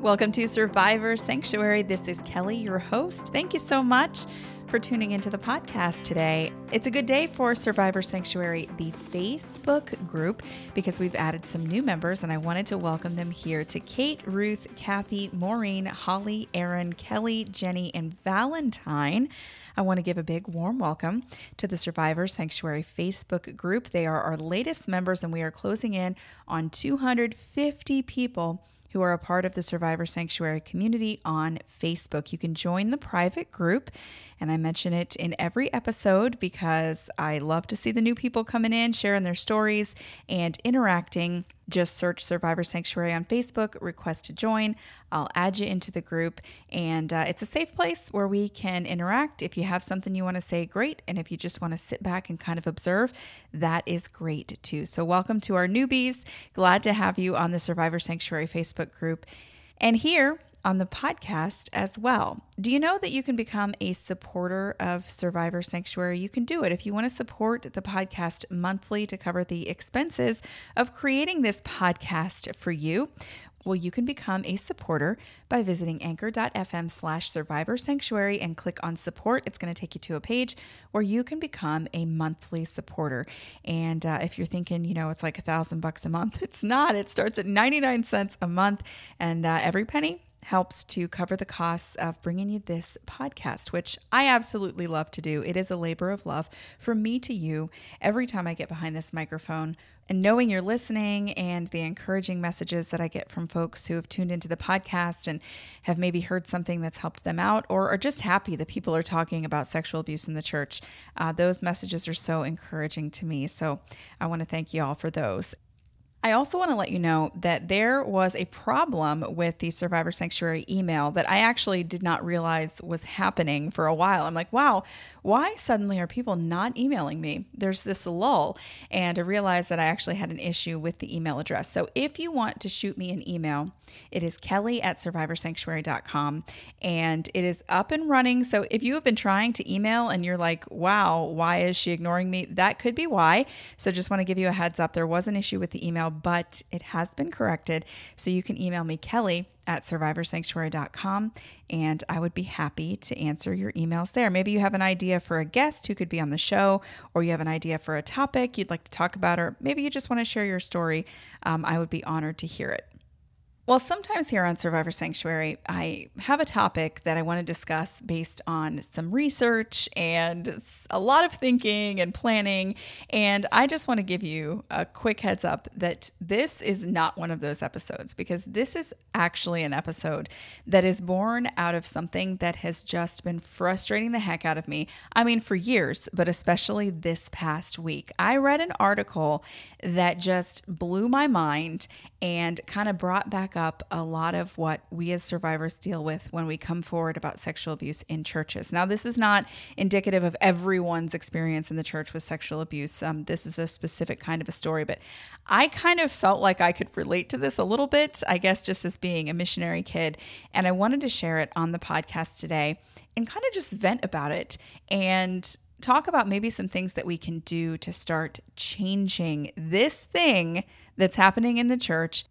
Welcome to Survivor Sanctuary. This is Kelly, your host. Thank you so much for tuning into the podcast today. It's a good day for Survivor Sanctuary, the Facebook group, because we've added some new members, and I wanted to welcome them here to Kate, Ruth, Kathy, Maureen, Holly, Aaron, Kelly, Jenny, and Valentine. I want to give a big warm welcome to the Survivor Sanctuary Facebook group. They are our latest members, and we are closing in on 250 people who are a part of the Survivor Sanctuary community on Facebook. You can join the private group, and I mention it in every episode because I love to see the new people coming in, sharing their stories, and interacting. Just search Survivor Sanctuary on Facebook, request to join. I'll add you into the group, and uh, it's a safe place where we can interact. If you have something you want to say, great. And if you just want to sit back and kind of observe, that is great too. So, welcome to our newbies. Glad to have you on the Survivor Sanctuary Facebook group. And here, on the podcast as well. Do you know that you can become a supporter of Survivor Sanctuary? You can do it if you want to support the podcast monthly to cover the expenses of creating this podcast for you. Well, you can become a supporter by visiting anchor.fm slash survivor sanctuary and click on support. It's going to take you to a page where you can become a monthly supporter. And uh, if you're thinking, you know, it's like a thousand bucks a month, it's not. It starts at 99 cents a month, and uh, every penny helps to cover the costs of bringing you this podcast, which I absolutely love to do. It is a labor of love from me to you every time I get behind this microphone. And knowing you're listening and the encouraging messages that I get from folks who have tuned into the podcast and have maybe heard something that's helped them out or are just happy that people are talking about sexual abuse in the church, uh, those messages are so encouraging to me. So I want to thank you all for those. I also want to let you know that there was a problem with the Survivor Sanctuary email that I actually did not realize was happening for a while. I'm like, wow, why suddenly are people not emailing me? There's this lull. And I realized that I actually had an issue with the email address. So if you want to shoot me an email, it is kelly at survivorsanctuary.com and it is up and running. So if you have been trying to email and you're like, wow, why is she ignoring me? That could be why. So just want to give you a heads up. There was an issue with the email but it has been corrected. So you can email me, Kelly at survivorsanctuary.com, and I would be happy to answer your emails there. Maybe you have an idea for a guest who could be on the show, or you have an idea for a topic you'd like to talk about, or maybe you just want to share your story. Um, I would be honored to hear it. Well, sometimes here on Survivor Sanctuary, I have a topic that I want to discuss based on some research and a lot of thinking and planning. And I just want to give you a quick heads up that this is not one of those episodes because this is actually an episode that is born out of something that has just been frustrating the heck out of me. I mean, for years, but especially this past week. I read an article that just blew my mind and kind of brought back up a lot of what we as survivors deal with when we come forward about sexual abuse in churches. Now, this is not indicative of everyone's experience in the church with sexual abuse. Um, this is a specific kind of a story, but I kind of felt like I could relate to this a little bit, I guess, just as being a missionary kid. And I wanted to share it on the podcast today and kind of just vent about it and talk about maybe some things that we can do to start changing this thing that's happening in the church.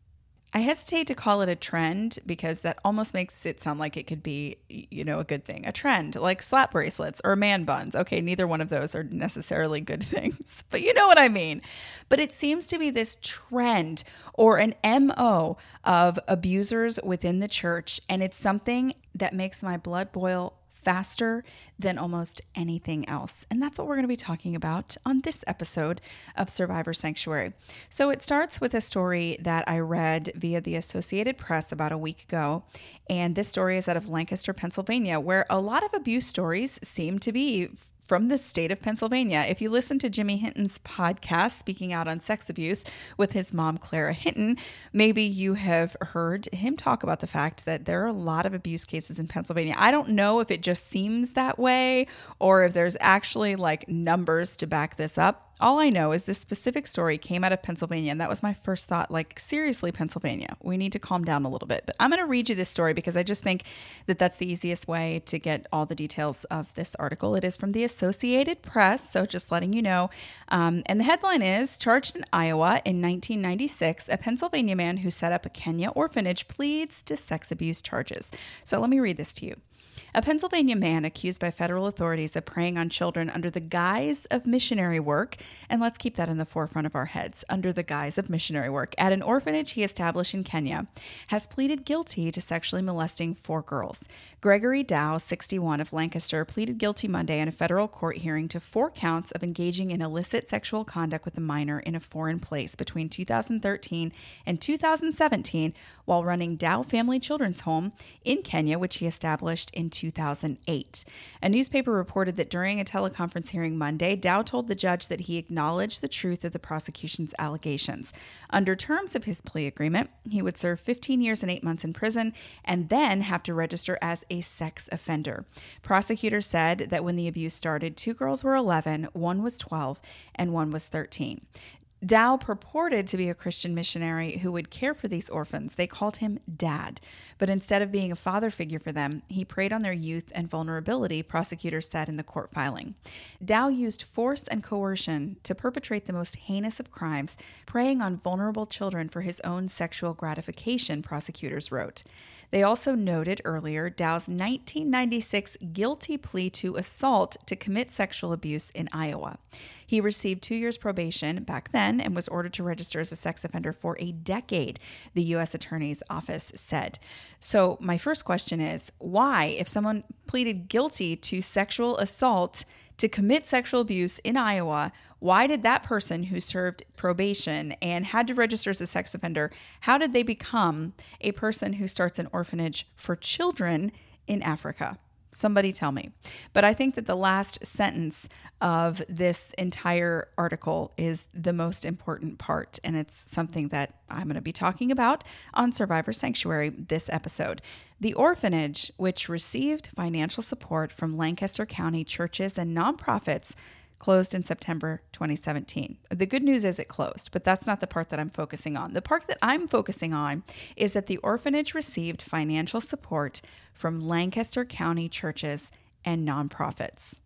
I hesitate to call it a trend because that almost makes it sound like it could be, you know, a good thing. A trend like slap bracelets or man buns. Okay, neither one of those are necessarily good things, but you know what I mean. But it seems to be this trend or an MO of abusers within the church. And it's something that makes my blood boil faster than almost anything else. And that's what we're going to be talking about on this episode of Survivor Sanctuary. So it starts with a story that I read via the Associated Press about a week ago. And this story is out of Lancaster, Pennsylvania, where a lot of abuse stories seem to be from the state of Pennsylvania. If you listen to Jimmy Hinton's podcast, Speaking Out on Sex Abuse, with his mom, Clara Hinton, maybe you have heard him talk about the fact that there are a lot of abuse cases in Pennsylvania. I don't know if it just seems that way or if there's actually like numbers to back this up. All I know is this specific story came out of Pennsylvania, and that was my first thought like, seriously, Pennsylvania, we need to calm down a little bit. But I'm going to read you this story because I just think that that's the easiest way to get all the details of this article. It is from the Associated Press, so just letting you know. Um, and the headline is Charged in Iowa in 1996, a Pennsylvania man who set up a Kenya orphanage pleads to sex abuse charges. So let me read this to you. A Pennsylvania man accused by federal authorities of preying on children under the guise of missionary work, and let's keep that in the forefront of our heads under the guise of missionary work, at an orphanage he established in Kenya, has pleaded guilty to sexually molesting four girls. Gregory Dow, 61 of Lancaster, pleaded guilty Monday in a federal court hearing to four counts of engaging in illicit sexual conduct with a minor in a foreign place between 2013 and 2017 while running Dow Family Children's Home in Kenya, which he established in 2008. A newspaper reported that during a teleconference hearing Monday, Dow told the judge that he acknowledged the truth of the prosecution's allegations. Under terms of his plea agreement, he would serve 15 years and eight months in prison and then have to register as a sex offender. Prosecutors said that when the abuse started, two girls were 11, one was 12, and one was 13. Dow purported to be a Christian missionary who would care for these orphans. They called him Dad. But instead of being a father figure for them, he preyed on their youth and vulnerability, prosecutors said in the court filing. Dow used force and coercion to perpetrate the most heinous of crimes, preying on vulnerable children for his own sexual gratification, prosecutors wrote. They also noted earlier Dow's 1996 guilty plea to assault to commit sexual abuse in Iowa. He received two years probation back then and was ordered to register as a sex offender for a decade, the U.S. Attorney's Office said. So, my first question is why, if someone pleaded guilty to sexual assault, to commit sexual abuse in Iowa, why did that person who served probation and had to register as a sex offender, how did they become a person who starts an orphanage for children in Africa? Somebody tell me. But I think that the last sentence of this entire article is the most important part, and it's something that I'm going to be talking about on Survivor Sanctuary this episode. The orphanage, which received financial support from Lancaster County churches and nonprofits, closed in September 2017. The good news is it closed, but that's not the part that I'm focusing on. The part that I'm focusing on is that the orphanage received financial support from Lancaster County churches and nonprofits.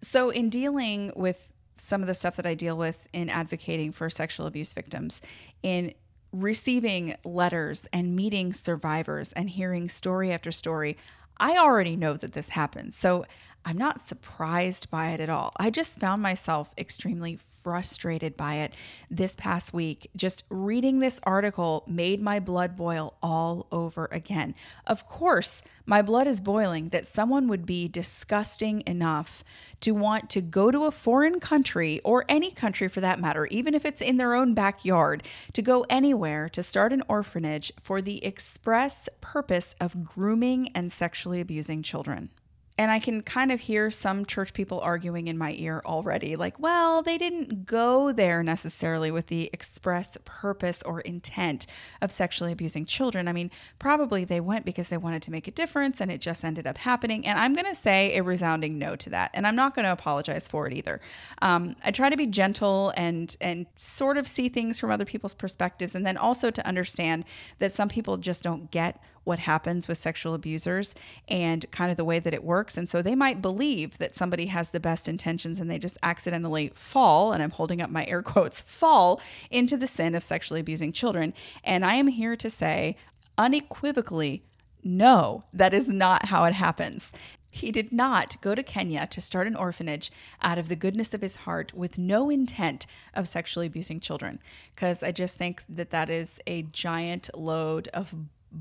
So, in dealing with some of the stuff that I deal with in advocating for sexual abuse victims, in receiving letters and meeting survivors and hearing story after story, I already know that this happens. So I'm not surprised by it at all. I just found myself extremely frustrated by it this past week. Just reading this article made my blood boil all over again. Of course, my blood is boiling that someone would be disgusting enough to want to go to a foreign country or any country for that matter, even if it's in their own backyard, to go anywhere to start an orphanage for the express purpose of grooming and sexually abusing children. And I can kind of hear some church people arguing in my ear already, like, well, they didn't go there necessarily with the express purpose or intent of sexually abusing children. I mean, probably they went because they wanted to make a difference and it just ended up happening. And I'm going to say a resounding no to that. And I'm not going to apologize for it either. Um, I try to be gentle and, and sort of see things from other people's perspectives. And then also to understand that some people just don't get what happens with sexual abusers and kind of the way that it works. And so they might believe that somebody has the best intentions and they just accidentally fall, and I'm holding up my air quotes, fall into the sin of sexually abusing children. And I am here to say unequivocally, no, that is not how it happens. He did not go to Kenya to start an orphanage out of the goodness of his heart with no intent of sexually abusing children. Because I just think that that is a giant load of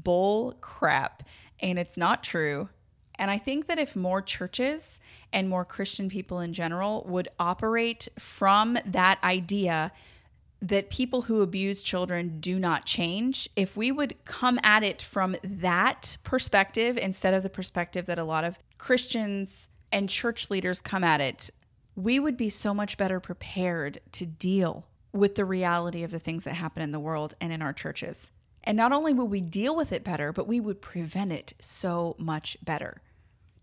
bull crap and it's not true And I think that if more churches and more Christian people in general would operate from that idea that people who abuse children do not change, if we would come at it from that perspective instead of the perspective that a lot of Christians and church leaders come at it, we would be so much better prepared to deal with the reality of the things that happen in the world and in our churches. And not only would we deal with it better, but we would prevent it so much better.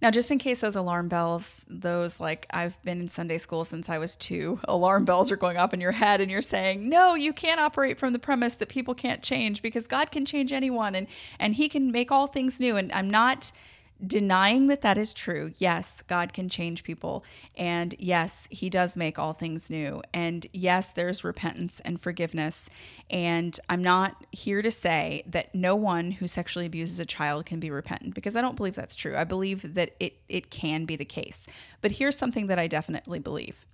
Now, just in case those alarm bells, those like I've been in Sunday school since I was two, alarm bells are going off in your head and you're saying, no, you can't operate from the premise that people can't change because God can change anyone and, and He can make all things new. And I'm not denying that that is true. Yes, God can change people. And yes, He does make all things new. And yes, there's repentance and forgiveness. And I'm not here to say that no one who sexually abuses a child can be repentant because I don't believe that's true. I believe that it, it can be the case. But here's something that I definitely believe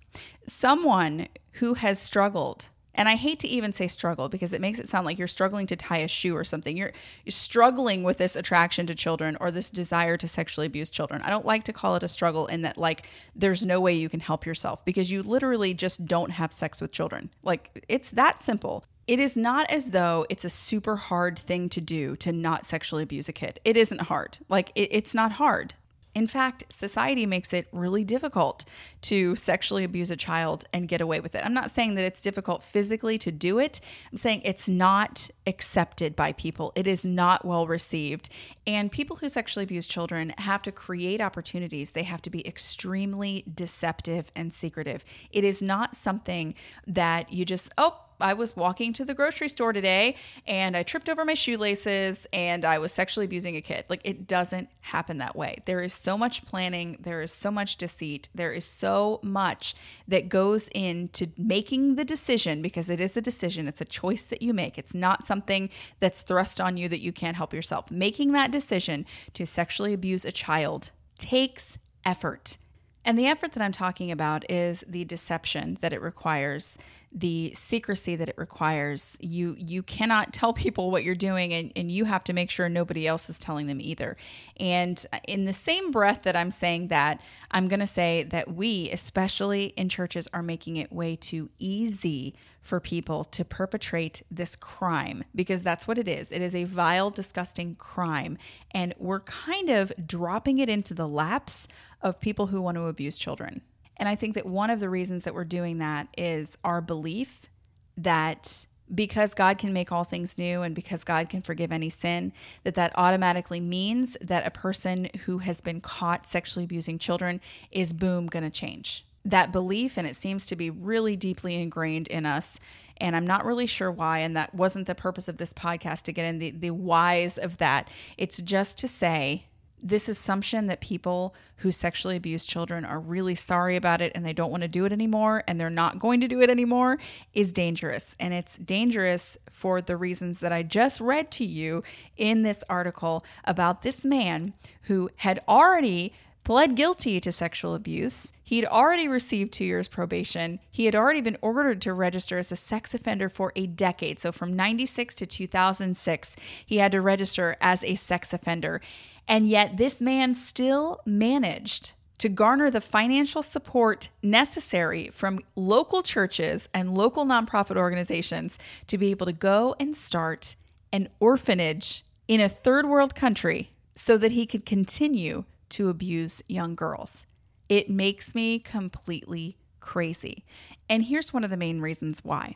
someone who has struggled and I hate to even say struggle because it makes it sound like you're struggling to tie a shoe or something. You're, you're, struggling with this attraction to children or this desire to sexually abuse children. I don't like to call it a struggle in that, like, there's no way you can help yourself because you literally just don't have sex with children. Like, it's that simple. It is not as though it's a super hard thing to do to not sexually abuse a kid. It isn't hard. Like, it, it's not hard. In fact, society makes it really difficult to sexually abuse a child and get away with it. I'm not saying that it's difficult physically to do it. I'm saying it's not accepted by people. It is not well received. And people who sexually abuse children have to create opportunities. They have to be extremely deceptive and secretive. It is not something that you just, oh, I was walking to the grocery store today and I tripped over my shoelaces and I was sexually abusing a kid. Like it doesn't happen that way. There is so much planning, there is so much deceit, there is so much that goes into making the decision because it is a decision, it's a choice that you make. It's not something that's thrust on you that you can't help yourself. Making that decision to sexually abuse a child takes effort. And the effort that I'm talking about is the deception that it requires the secrecy that it requires. You you cannot tell people what you're doing and, and you have to make sure nobody else is telling them either. And in the same breath that I'm saying that, I'm gonna say that we, especially in churches, are making it way too easy for people to perpetrate this crime because that's what it is. It is a vile, disgusting crime. And we're kind of dropping it into the laps of people who want to abuse children. And I think that one of the reasons that we're doing that is our belief that because God can make all things new and because God can forgive any sin, that that automatically means that a person who has been caught sexually abusing children is boom going to change. That belief, and it seems to be really deeply ingrained in us. And I'm not really sure why. And that wasn't the purpose of this podcast to get in the, the whys of that. It's just to say this assumption that people who sexually abuse children are really sorry about it and they don't want to do it anymore and they're not going to do it anymore is dangerous. And it's dangerous for the reasons that I just read to you in this article about this man who had already pled guilty to sexual abuse. He had already received two years probation. He had already been ordered to register as a sex offender for a decade. So from 96 to 2006, he had to register as a sex offender. And yet, this man still managed to garner the financial support necessary from local churches and local nonprofit organizations to be able to go and start an orphanage in a third world country so that he could continue to abuse young girls. It makes me completely crazy. And here's one of the main reasons why.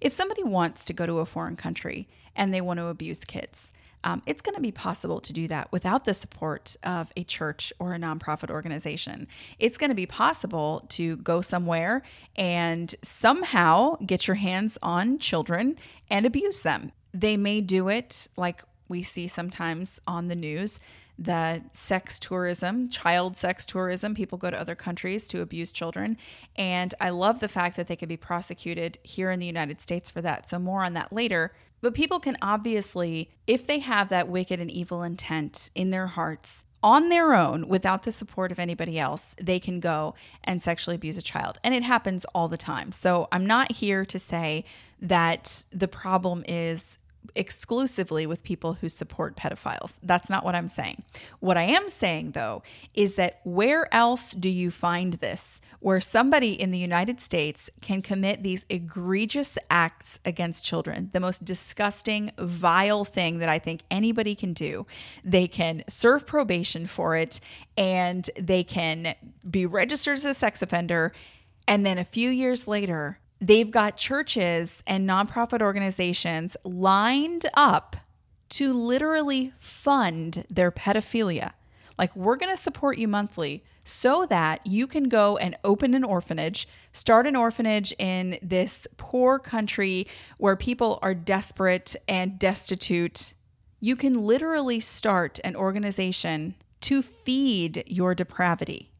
If somebody wants to go to a foreign country and they want to abuse kids, um, it's going to be possible to do that without the support of a church or a nonprofit organization. It's going to be possible to go somewhere and somehow get your hands on children and abuse them. They may do it like we see sometimes on the news the sex tourism, child sex tourism. People go to other countries to abuse children. And I love the fact that they could be prosecuted here in the United States for that. So, more on that later. But people can obviously, if they have that wicked and evil intent in their hearts, on their own, without the support of anybody else, they can go and sexually abuse a child. And it happens all the time. So I'm not here to say that the problem is exclusively with people who support pedophiles. That's not what I'm saying. What I am saying, though, is that where else do you find this? Where somebody in the United States can commit these egregious acts against children, the most disgusting, vile thing that I think anybody can do. They can serve probation for it and they can be registered as a sex offender. And then a few years later, they've got churches and nonprofit organizations lined up to literally fund their pedophilia. Like, we're going to support you monthly so that you can go and open an orphanage, start an orphanage in this poor country where people are desperate and destitute. You can literally start an organization to feed your depravity.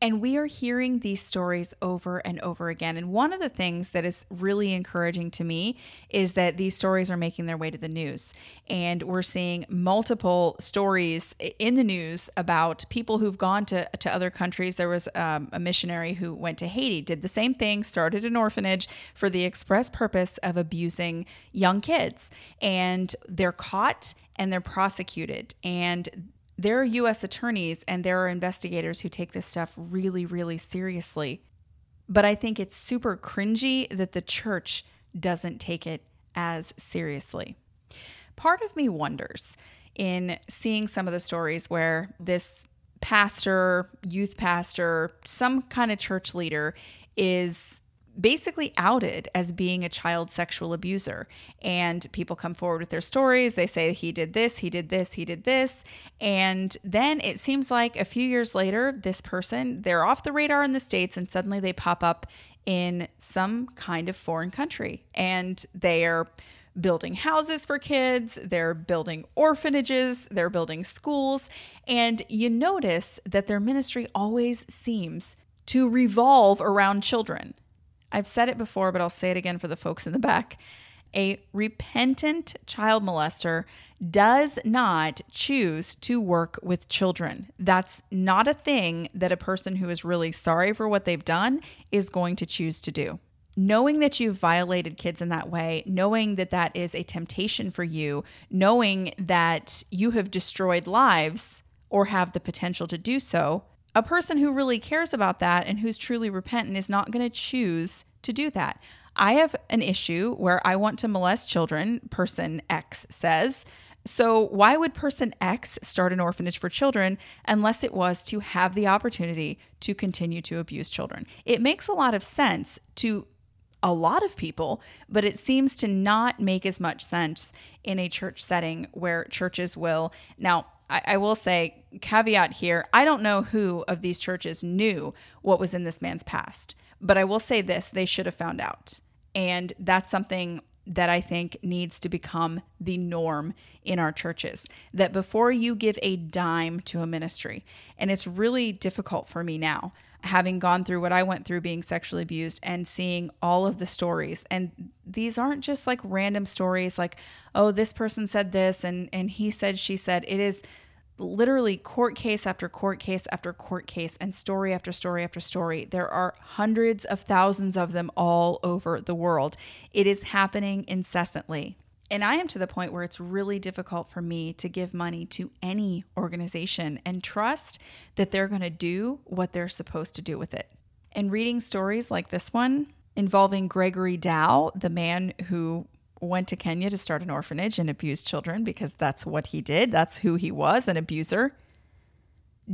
And we are hearing these stories over and over again. And one of the things that is really encouraging to me is that these stories are making their way to the news. And we're seeing multiple stories in the news about people who've gone to, to other countries. There was um, a missionary who went to Haiti, did the same thing, started an orphanage for the express purpose of abusing young kids. And they're caught and they're prosecuted. And there are US attorneys and there are investigators who take this stuff really, really seriously. But I think it's super cringy that the church doesn't take it as seriously. Part of me wonders in seeing some of the stories where this pastor, youth pastor, some kind of church leader is basically outed as being a child sexual abuser. And people come forward with their stories. They say he did this, he did this, he did this. And then it seems like a few years later, this person, they're off the radar in the States and suddenly they pop up in some kind of foreign country and they are building houses for kids, they're building orphanages, they're building schools, and you notice that their ministry always seems to revolve around children. I've said it before, but I'll say it again for the folks in the back. A repentant child molester does not choose to work with children. That's not a thing that a person who is really sorry for what they've done is going to choose to do. Knowing that you've violated kids in that way, knowing that that is a temptation for you, knowing that you have destroyed lives or have the potential to do so, a person who really cares about that and who's truly repentant is not going to choose to do that. I have an issue where I want to molest children, person X says. So, why would person X start an orphanage for children unless it was to have the opportunity to continue to abuse children? It makes a lot of sense to a lot of people, but it seems to not make as much sense in a church setting where churches will. Now, I, I, will say, caveat here I don't know who of these churches knew what was in this man's past, but I will say this they should have found out. And that's something that I think needs to become the norm in our churches. That before you give a dime to a ministry, and it's really difficult for me now, having gone through what I went through being sexually abused and seeing all of the stories. And these aren't just like random stories like, oh, this person said this and, and he said, she said. It is literally court case after court case after court case and story after story after story. There are hundreds of thousands of them all over the world. It is happening incessantly. And I am to the point where it's really difficult for me to give money to any organization and trust that they're going to do what they're supposed to do with it. And reading stories like this one involving Gregory Dow, the man who went to Kenya to start an orphanage and abuse children because that's what he did, that's who he was an abuser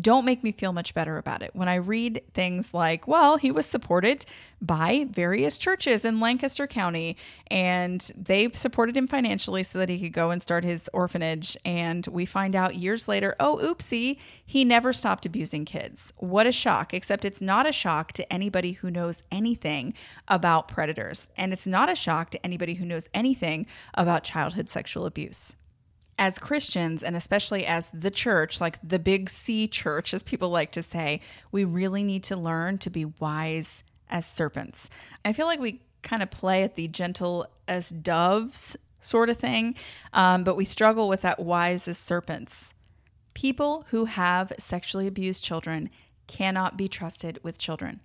don't make me feel much better about it. When I read things like, well, he was supported by various churches in Lancaster County and they supported him financially so that he could go and start his orphanage. And we find out years later, oh, oopsie, he never stopped abusing kids. What a shock, except it's not a shock to anybody who knows anything about predators. And it's not a shock to anybody who knows anything about childhood sexual abuse as Christians, and especially as the church, like the big C church, as people like to say, we really need to learn to be wise as serpents. I feel like we kind of play at the gentle as doves sort of thing, um, but we struggle with that wise as serpents. People who have sexually abused children cannot be trusted with children.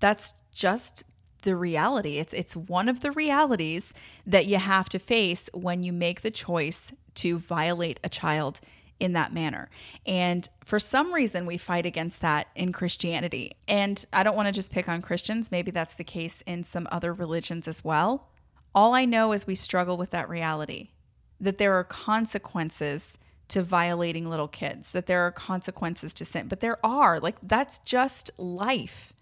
That's just the reality. It's it's one of the realities that you have to face when you make the choice to violate a child in that manner. And for some reason, we fight against that in Christianity. And I don't want to just pick on Christians, maybe that's the case in some other religions as well. All I know is we struggle with that reality that there are consequences to violating little kids, that there are consequences to sin, but there are. Like, that's just life.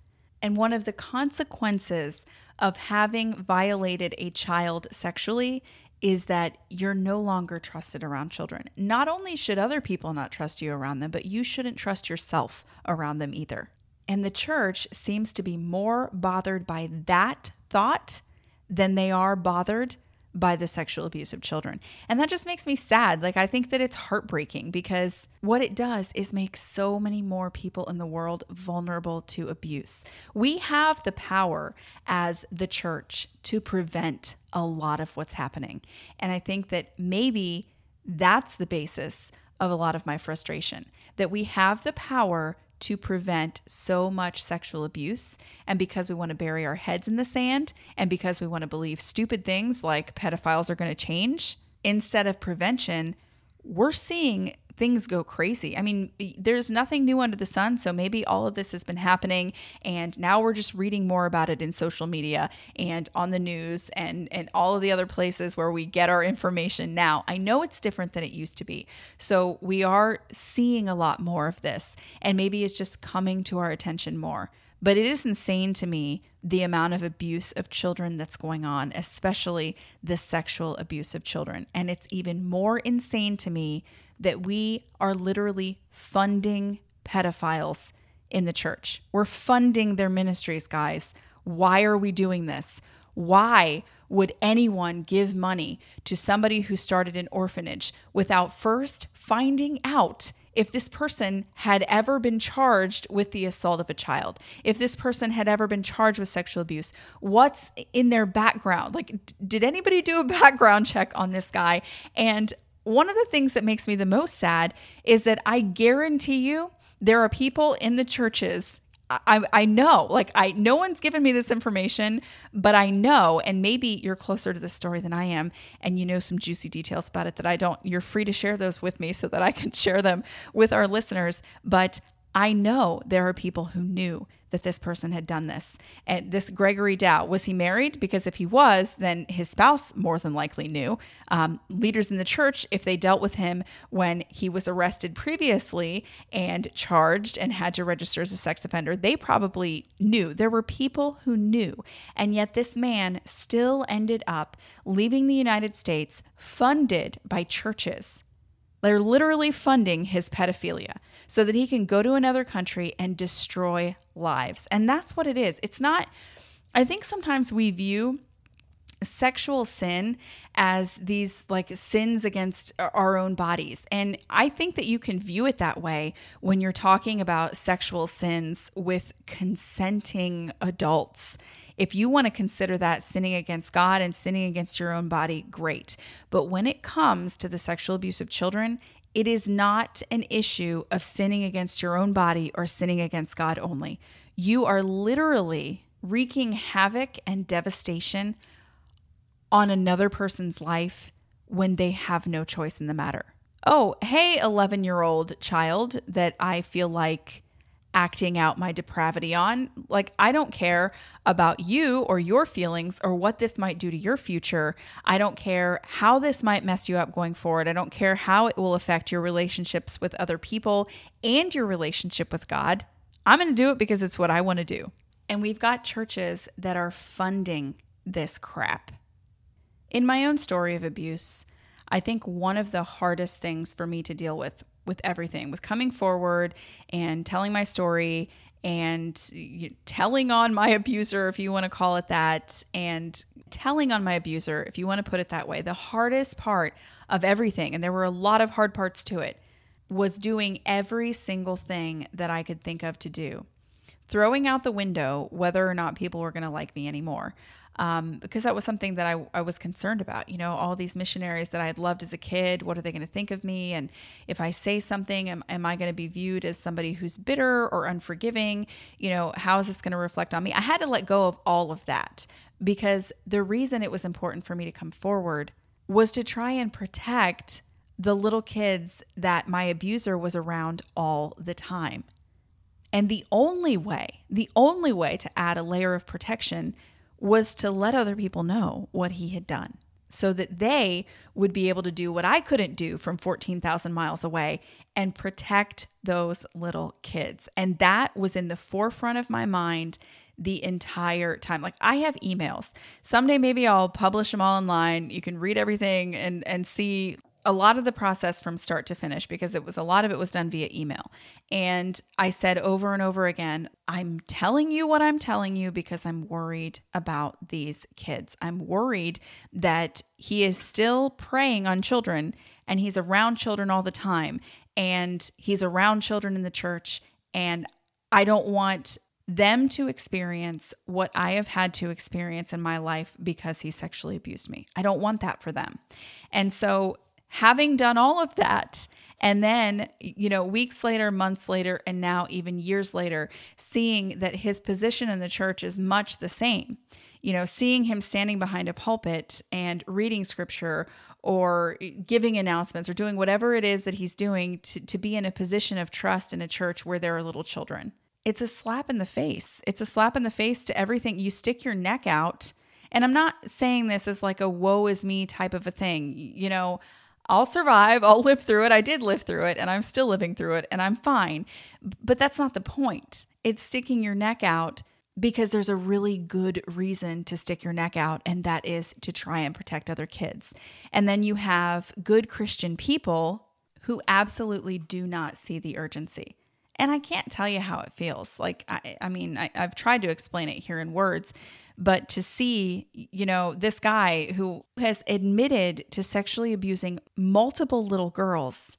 And one of the consequences of having violated a child sexually is that you're no longer trusted around children. Not only should other people not trust you around them, but you shouldn't trust yourself around them either. And the church seems to be more bothered by that thought than they are bothered by the sexual abuse of children. And that just makes me sad. Like, I think that it's heartbreaking because what it does is make so many more people in the world vulnerable to abuse. We have the power as the church to prevent a lot of what's happening. And I think that maybe that's the basis of a lot of my frustration that we have the power to prevent so much sexual abuse. And because we want to bury our heads in the sand, and because we want to believe stupid things like pedophiles are going to change, instead of prevention, we're seeing things go crazy. I mean, there's nothing new under the sun. So maybe all of this has been happening and now we're just reading more about it in social media and on the news and, and all of the other places where we get our information now. I know it's different than it used to be. So we are seeing a lot more of this and maybe it's just coming to our attention more. But it is insane to me the amount of abuse of children that's going on, especially the sexual abuse of children. And it's even more insane to me that we are literally funding pedophiles in the church. We're funding their ministries, guys. Why are we doing this? Why would anyone give money to somebody who started an orphanage without first finding out if this person had ever been charged with the assault of a child, if this person had ever been charged with sexual abuse, what's in their background? Like, did anybody do a background check on this guy? And one of the things that makes me the most sad is that I guarantee you there are people in the churches I, I know, like I no one's given me this information, but I know, and maybe you're closer to the story than I am, and you know some juicy details about it that I don't. You're free to share those with me so that I can share them with our listeners. But I know there are people who knew that this person had done this. And this Gregory Dow, was he married? Because if he was, then his spouse more than likely knew. Um, leaders in the church, if they dealt with him when he was arrested previously and charged and had to register as a sex offender, they probably knew. There were people who knew. And yet this man still ended up leaving the United States funded by churches. They're literally funding his pedophilia so that he can go to another country and destroy lives. And that's what it is. It's not, I think sometimes we view sexual sin as these like sins against our own bodies. And I think that you can view it that way when you're talking about sexual sins with consenting adults. If you want to consider that sinning against God and sinning against your own body, great. But when it comes to the sexual abuse of children, it is not an issue of sinning against your own body or sinning against God only. You are literally wreaking havoc and devastation on another person's life when they have no choice in the matter. Oh, hey, 11 year old child that I feel like acting out my depravity on. Like, I don't care about you or your feelings or what this might do to your future. I don't care how this might mess you up going forward. I don't care how it will affect your relationships with other people and your relationship with God. I'm going to do it because it's what I want to do. And we've got churches that are funding this crap. In my own story of abuse, I think one of the hardest things for me to deal with with everything, with coming forward and telling my story and telling on my abuser, if you want to call it that, and telling on my abuser, if you want to put it that way. The hardest part of everything, and there were a lot of hard parts to it, was doing every single thing that I could think of to do. Throwing out the window whether or not people were going to like me anymore. Um, because that was something that I, I was concerned about. You know, all these missionaries that I had loved as a kid, what are they going to think of me? And if I say something, am, am I going to be viewed as somebody who's bitter or unforgiving? You know, how is this going to reflect on me? I had to let go of all of that because the reason it was important for me to come forward was to try and protect the little kids that my abuser was around all the time. And the only way, the only way to add a layer of protection was to let other people know what he had done so that they would be able to do what I couldn't do from 14,000 miles away and protect those little kids. And that was in the forefront of my mind the entire time. Like I have emails. Someday maybe I'll publish them all online. You can read everything and and see a lot of the process from start to finish because it was a lot of it was done via email. And I said over and over again, I'm telling you what I'm telling you because I'm worried about these kids. I'm worried that he is still preying on children and he's around children all the time and he's around children in the church and I don't want them to experience what I have had to experience in my life because he sexually abused me. I don't want that for them. And so having done all of that, and then, you know, weeks later, months later, and now even years later, seeing that his position in the church is much the same. You know, seeing him standing behind a pulpit and reading scripture or giving announcements or doing whatever it is that he's doing to, to be in a position of trust in a church where there are little children. It's a slap in the face. It's a slap in the face to everything. You stick your neck out. And I'm not saying this as like a woe is me type of a thing. You know, I'll survive, I'll live through it. I did live through it and I'm still living through it and I'm fine. But that's not the point. It's sticking your neck out because there's a really good reason to stick your neck out, and that is to try and protect other kids. And then you have good Christian people who absolutely do not see the urgency. And I can't tell you how it feels. Like, I, I mean, I, I've tried to explain it here in words, but to see, you know, this guy who has admitted to sexually abusing multiple little girls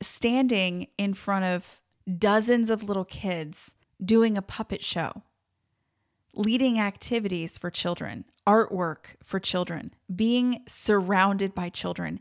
standing in front of dozens of little kids doing a puppet show, leading activities for children, artwork for children, being surrounded by children,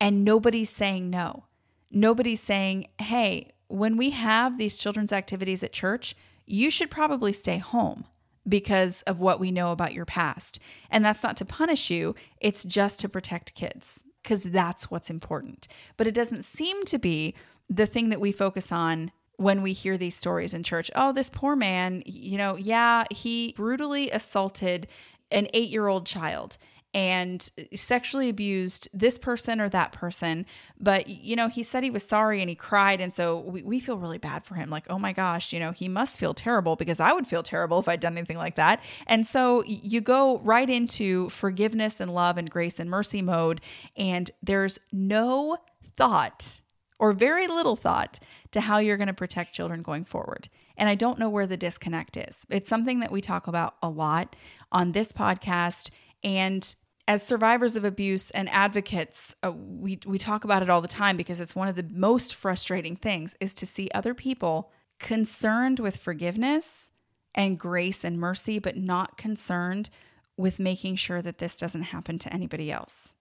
and nobody's saying no. Nobody's saying, hey, when we have these children's activities at church, you should probably stay home because of what we know about your past. And that's not to punish you, it's just to protect kids because that's what's important. But it doesn't seem to be the thing that we focus on when we hear these stories in church. Oh, this poor man, you know, yeah, he brutally assaulted an eight year old child and sexually abused this person or that person. But, you know, he said he was sorry and he cried. And so we, we feel really bad for him. Like, oh my gosh, you know, he must feel terrible because I would feel terrible if I'd done anything like that. And so you go right into forgiveness and love and grace and mercy mode. And there's no thought or very little thought to how you're going to protect children going forward. And I don't know where the disconnect is. It's something that we talk about a lot on this podcast and as survivors of abuse and advocates, uh, we, we talk about it all the time because it's one of the most frustrating things is to see other people concerned with forgiveness and grace and mercy, but not concerned with making sure that this doesn't happen to anybody else.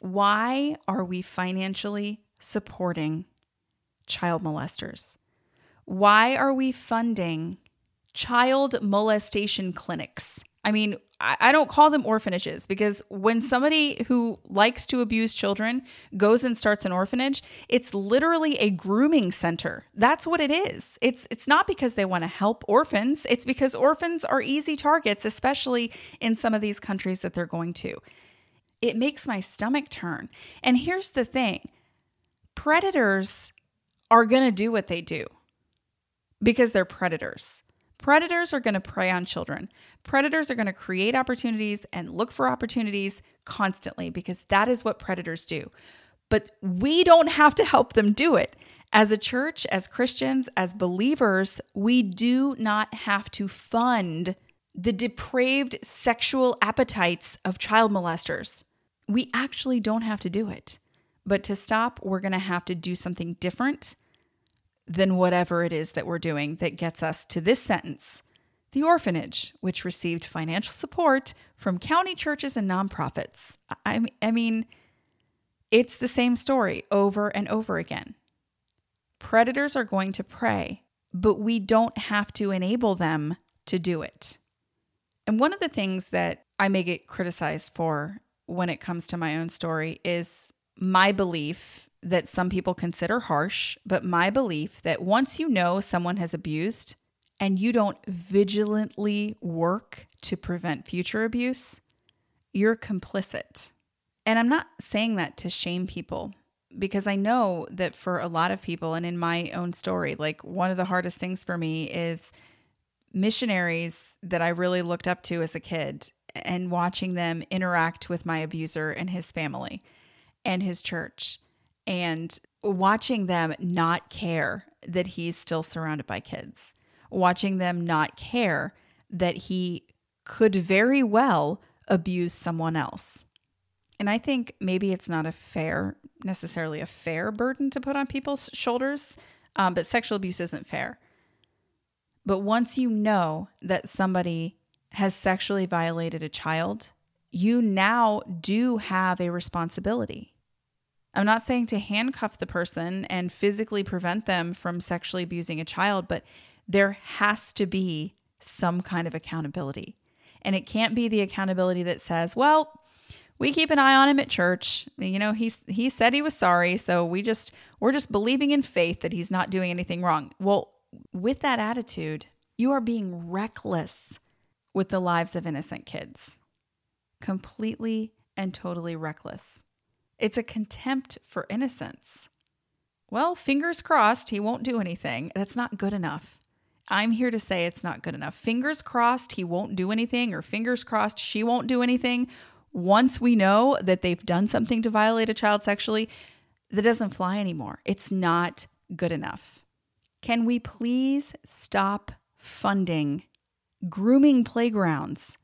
Why are we financially supporting child molesters? Why are we funding child molestation clinics? I mean, I don't call them orphanages because when somebody who likes to abuse children goes and starts an orphanage, it's literally a grooming center. That's what it is. It's it's not because they want to help orphans, it's because orphans are easy targets, especially in some of these countries that they're going to. It makes my stomach turn. And here's the thing. Predators are going to do what they do because they're predators. Predators are going to prey on children. Predators are going to create opportunities and look for opportunities constantly because that is what predators do. But we don't have to help them do it. As a church, as Christians, as believers, we do not have to fund the depraved sexual appetites of child molesters. We actually don't have to do it. But to stop, we're going to have to do something different than whatever it is that we're doing that gets us to this sentence the orphanage, which received financial support from county churches and nonprofits. I, I mean, it's the same story over and over again. Predators are going to prey, but we don't have to enable them to do it. And one of the things that I may get criticized for when it comes to my own story is my belief that some people consider harsh, but my belief that once you know someone has abused and you don't vigilantly work to prevent future abuse, you're complicit. And I'm not saying that to shame people because I know that for a lot of people, and in my own story, like one of the hardest things for me is missionaries that I really looked up to as a kid and watching them interact with my abuser and his family and his church and watching them not care that he's still surrounded by kids, watching them not care that he could very well abuse someone else. And I think maybe it's not a fair, necessarily a fair burden to put on people's shoulders, um, but sexual abuse isn't fair. But once you know that somebody has sexually violated a child, you now do have a responsibility. I'm not saying to handcuff the person and physically prevent them from sexually abusing a child, but there has to be some kind of accountability. And it can't be the accountability that says, well, we keep an eye on him at church. You know, he's he said he was sorry, so we just we're just believing in faith that he's not doing anything wrong. Well, with that attitude, you are being reckless with the lives of innocent kids. Completely and totally reckless. It's a contempt for innocence. Well, fingers crossed he won't do anything. That's not good enough. I'm here to say it's not good enough. Fingers crossed he won't do anything, or fingers crossed she won't do anything. Once we know that they've done something to violate a child sexually, that doesn't fly anymore. It's not good enough. Can we please stop funding grooming playgrounds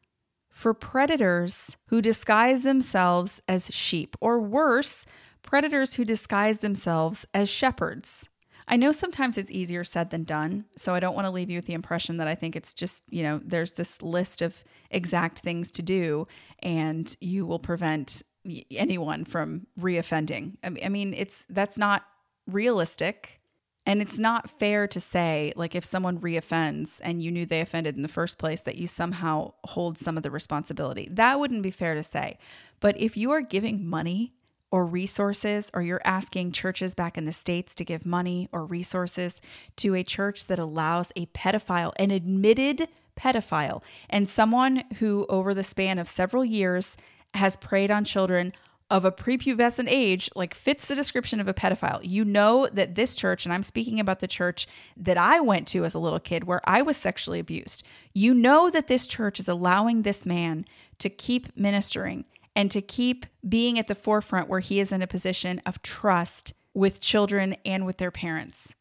for predators who disguise themselves as sheep, or worse, predators who disguise themselves as shepherds. I know sometimes it's easier said than done, so I don't want to leave you with the impression that I think it's just, you know, there's this list of exact things to do and you will prevent anyone from reoffending. I mean, it's that's not realistic. And it's not fair to say, like, if someone reoffends and you knew they offended in the first place, that you somehow hold some of the responsibility. That wouldn't be fair to say. But if you are giving money or resources, or you're asking churches back in the States to give money or resources to a church that allows a pedophile, an admitted pedophile, and someone who, over the span of several years, has preyed on children of a prepubescent age like fits the description of a pedophile. You know that this church and I'm speaking about the church that I went to as a little kid where I was sexually abused. You know that this church is allowing this man to keep ministering and to keep being at the forefront where he is in a position of trust with children and with their parents.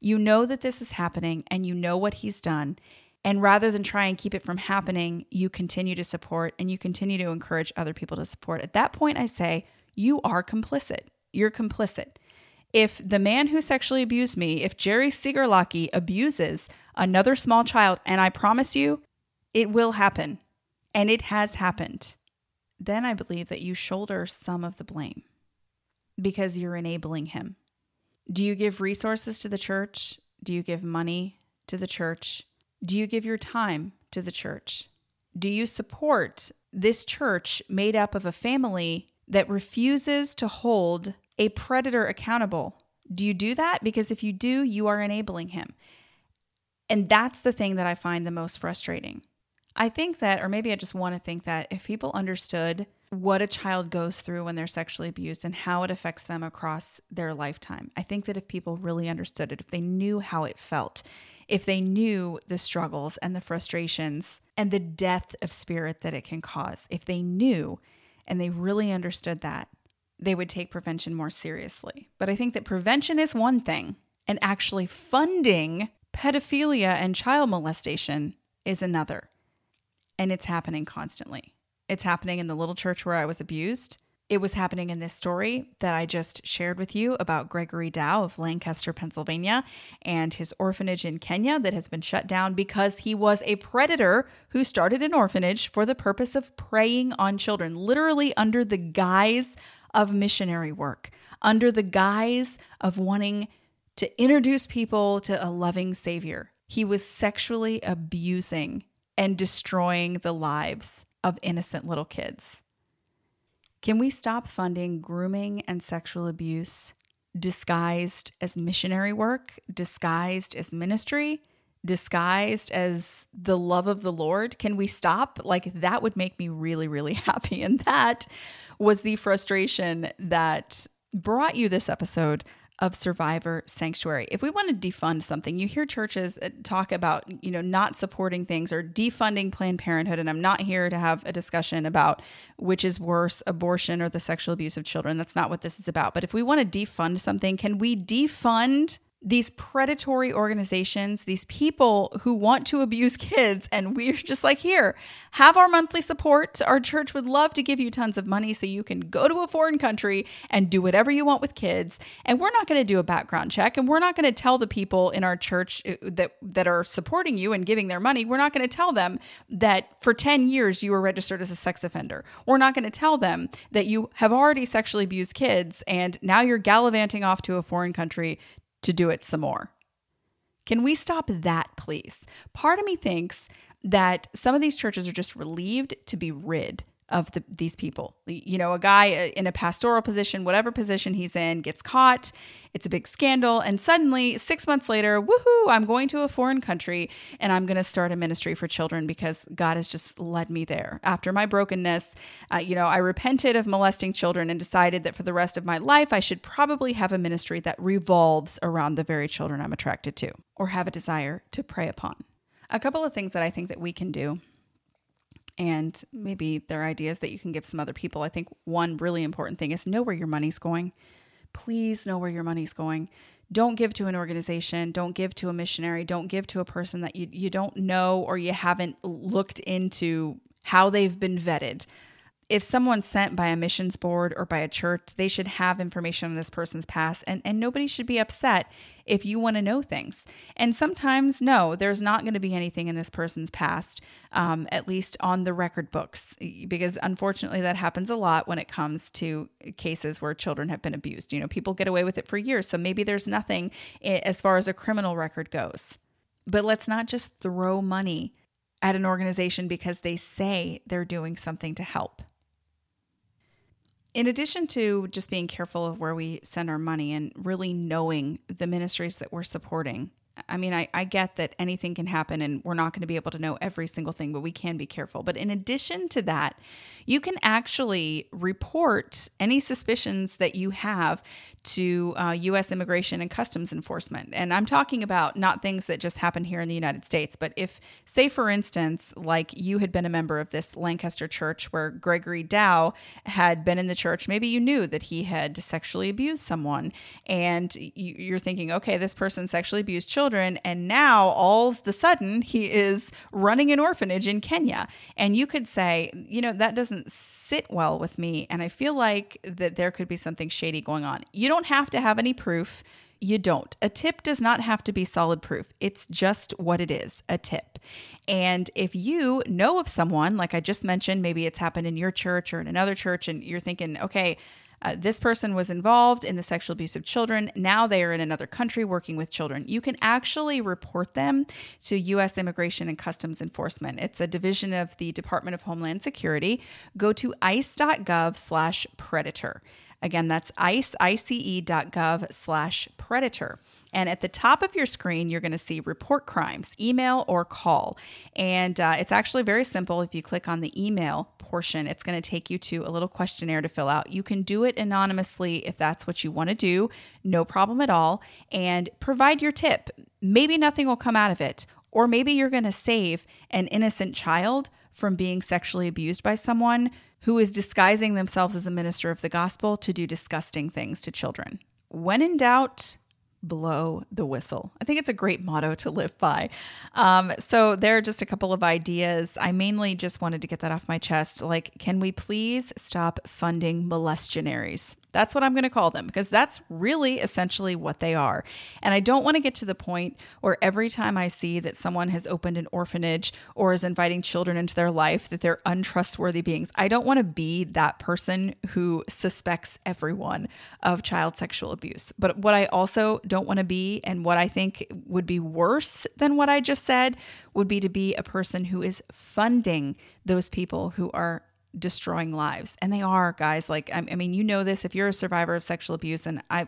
You know that this is happening and you know what he's done and rather than try and keep it from happening, you continue to support and you continue to encourage other people to support. At that point, I say, you are complicit. You're complicit. If the man who sexually abused me, if Jerry Siegerlocke abuses another small child, and I promise you, it will happen, and it has happened, then I believe that you shoulder some of the blame because you're enabling him. Do you give resources to the church? Do you give money to the church? Do you give your time to the church? Do you support this church made up of a family that refuses to hold a predator accountable? Do you do that? Because if you do, you are enabling him. And that's the thing that I find the most frustrating. I think that, or maybe I just want to think that if people understood what a child goes through when they're sexually abused and how it affects them across their lifetime, I think that if people really understood it, if they knew how it felt, if they knew the struggles and the frustrations and the death of spirit that it can cause. If they knew and they really understood that, they would take prevention more seriously. But I think that prevention is one thing, and actually funding pedophilia and child molestation is another. And it's happening constantly. It's happening in the little church where I was abused. It was happening in this story that I just shared with you about Gregory Dow of Lancaster, Pennsylvania, and his orphanage in Kenya that has been shut down because he was a predator who started an orphanage for the purpose of preying on children, literally under the guise of missionary work, under the guise of wanting to introduce people to a loving Savior. He was sexually abusing and destroying the lives of innocent little kids. Can we stop funding grooming and sexual abuse disguised as missionary work, disguised as ministry, disguised as the love of the Lord? Can we stop? Like, that would make me really, really happy. And that was the frustration that brought you this episode of survivor sanctuary. If we want to defund something, you hear churches uh, talk about, you know, not supporting things or defunding Planned Parenthood and I'm not here to have a discussion about which is worse, abortion or the sexual abuse of children. That's not what this is about. But if we want to defund something, can we defund these predatory organizations, these people who want to abuse kids. And we're just like, here, have our monthly support. Our church would love to give you tons of money so you can go to a foreign country and do whatever you want with kids. And we're not going to do a background check. And we're not going to tell the people in our church uh, that, that are supporting you and giving their money, we're not going to tell them that for 10 years you were registered as a sex offender. We're not going to tell them that you have already sexually abused kids and now you're gallivanting off to a foreign country to do it some more. Can we stop that, please? Part of me thinks that some of these churches are just relieved to be rid of the, these people. You know, a guy uh, in a pastoral position, whatever position he's in, gets caught. It's a big scandal. And suddenly, six months later, woohoo, I'm going to a foreign country and I'm going to start a ministry for children because God has just led me there. After my brokenness, uh, you know, I repented of molesting children and decided that for the rest of my life, I should probably have a ministry that revolves around the very children I'm attracted to or have a desire to prey upon. A couple of things that I think that we can do and maybe there are ideas that you can give some other people. I think one really important thing is know where your money's going. Please know where your money's going. Don't give to an organization, don't give to a missionary, don't give to a person that you, you don't know or you haven't looked into how they've been vetted if someone's sent by a missions board or by a church, they should have information on this person's past, and, and nobody should be upset if you want to know things. And sometimes, no, there's not going to be anything in this person's past, um, at least on the record books, because unfortunately, that happens a lot when it comes to cases where children have been abused. You know, people get away with it for years, so maybe there's nothing as far as a criminal record goes. But let's not just throw money at an organization because they say they're doing something to help in addition to just being careful of where we send our money and really knowing the ministries that we're supporting, I mean, I, I get that anything can happen and we're not going to be able to know every single thing, but we can be careful. But in addition to that, you can actually report any suspicions that you have to uh, U.S. Immigration and Customs Enforcement. And I'm talking about not things that just happen here in the United States, but if, say, for instance, like you had been a member of this Lancaster church where Gregory Dow had been in the church, maybe you knew that he had sexually abused someone, and you're thinking, okay, this person sexually abused children, and now all of a sudden he is running an orphanage in Kenya. And you could say, you know, that doesn't sit well with me, and I feel like that there could be something shady going on. You don't have to have any proof. You don't. A tip does not have to be solid proof. It's just what it is a tip. And if you know of someone, like I just mentioned, maybe it's happened in your church or in another church, and you're thinking, okay, uh, this person was involved in the sexual abuse of children. Now they are in another country working with children. You can actually report them to U.S. Immigration and Customs Enforcement. It's a division of the Department of Homeland Security. Go to ice.gov slash predator. Again, that's ice, ice.gov slash predator. And at the top of your screen, you're going to see report crimes, email or call. And uh, it's actually very simple. If you click on the email portion, it's going to take you to a little questionnaire to fill out. You can do it anonymously if that's what you want to do, no problem at all. And provide your tip. Maybe nothing will come out of it, or maybe you're going to save an innocent child from being sexually abused by someone who is disguising themselves as a minister of the gospel to do disgusting things to children. When in doubt, blow the whistle. I think it's a great motto to live by. Um, so, there are just a couple of ideas. I mainly just wanted to get that off my chest. Like, can we please stop funding molestionaries? That's what I'm going to call them because that's really essentially what they are. And I don't want to get to the point where every time I see that someone has opened an orphanage or is inviting children into their life that they're untrustworthy beings. I don't want to be that person who suspects everyone of child sexual abuse. But what I also don't want to be and what I think would be worse than what I just said would be to be a person who is funding those people who are destroying lives. And they are guys. Like I, mean you know this. If you're a survivor of sexual abuse and i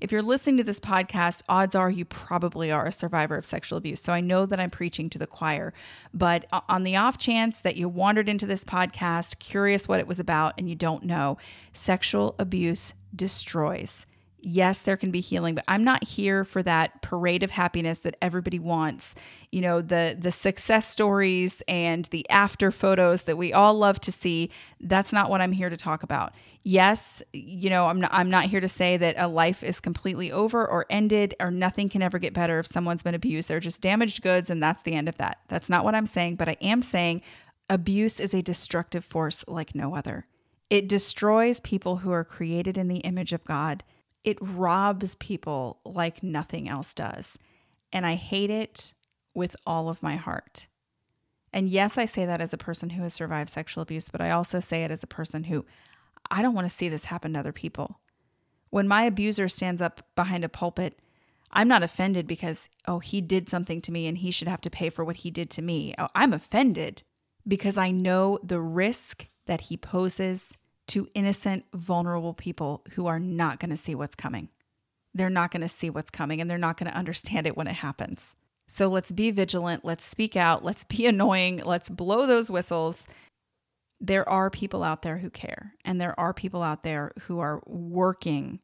if you're listening to this podcast odds are you probably are a survivor of sexual abuse. So i know that i'm preaching to the choir. But on the off chance that you wandered into this podcast curious what it was about and you don't know sexual abuse destroys yes, there can be healing, but I'm not here for that parade of happiness that everybody wants. You know, the the success stories and the after photos that we all love to see. That's not what I'm here to talk about. Yes, you know, I'm not I'm not here to say that a life is completely over or ended or nothing can ever get better if someone's been abused. They're just damaged goods and that's the end of that. That's not what I'm saying, but I am saying abuse is a destructive force like no other. It destroys people who are created in the image of God it robs people like nothing else does. And I hate it with all of my heart. And yes, I say that as a person who has survived sexual abuse, but I also say it as a person who I don't want to see this happen to other people. When my abuser stands up behind a pulpit, I'm not offended because, oh, he did something to me and he should have to pay for what he did to me. Oh, I'm offended because I know the risk that he poses to innocent, vulnerable people who are not going to see what's coming. They're not going to see what's coming and they're not going to understand it when it happens. So let's be vigilant. Let's speak out. Let's be annoying. Let's blow those whistles. There are people out there who care, and there are people out there who are working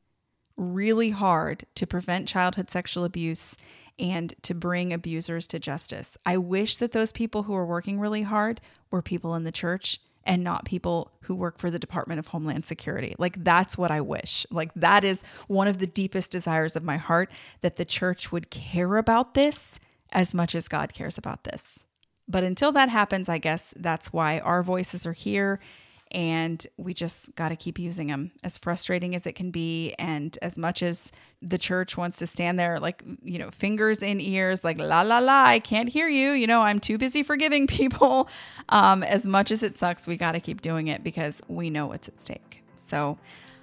really hard to prevent childhood sexual abuse and to bring abusers to justice. I wish that those people who are working really hard were people in the church and not people who work for the Department of Homeland Security. Like, that's what I wish. Like, that is one of the deepest desires of my heart that the church would care about this as much as God cares about this. But until that happens, I guess that's why our voices are here and we just got to keep using them as frustrating as it can be and as much as the church wants to stand there like you know fingers in ears like la la la i can't hear you you know i'm too busy forgiving people um, as much as it sucks we got to keep doing it because we know what's at stake. So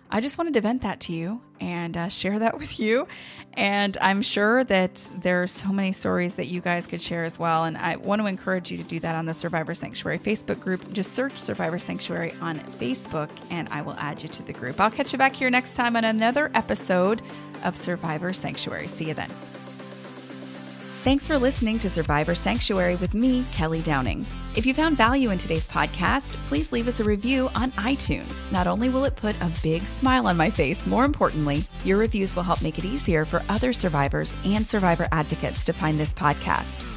I just wanted to vent that to you and uh, share that with you. And I'm sure that there are so many stories that you guys could share as well. And I want to encourage you to do that on the Survivor Sanctuary Facebook group. Just search Survivor Sanctuary on Facebook and I will add you to the group. I'll catch you back here next time on another episode of Survivor Sanctuary. See you then. Thanks for listening to Survivor Sanctuary with me, Kelly Downing. If you found value in today's podcast, please leave us a review on iTunes. Not only will it put a big smile on my face, more importantly, your reviews will help make it easier for other survivors and survivor advocates to find this podcast.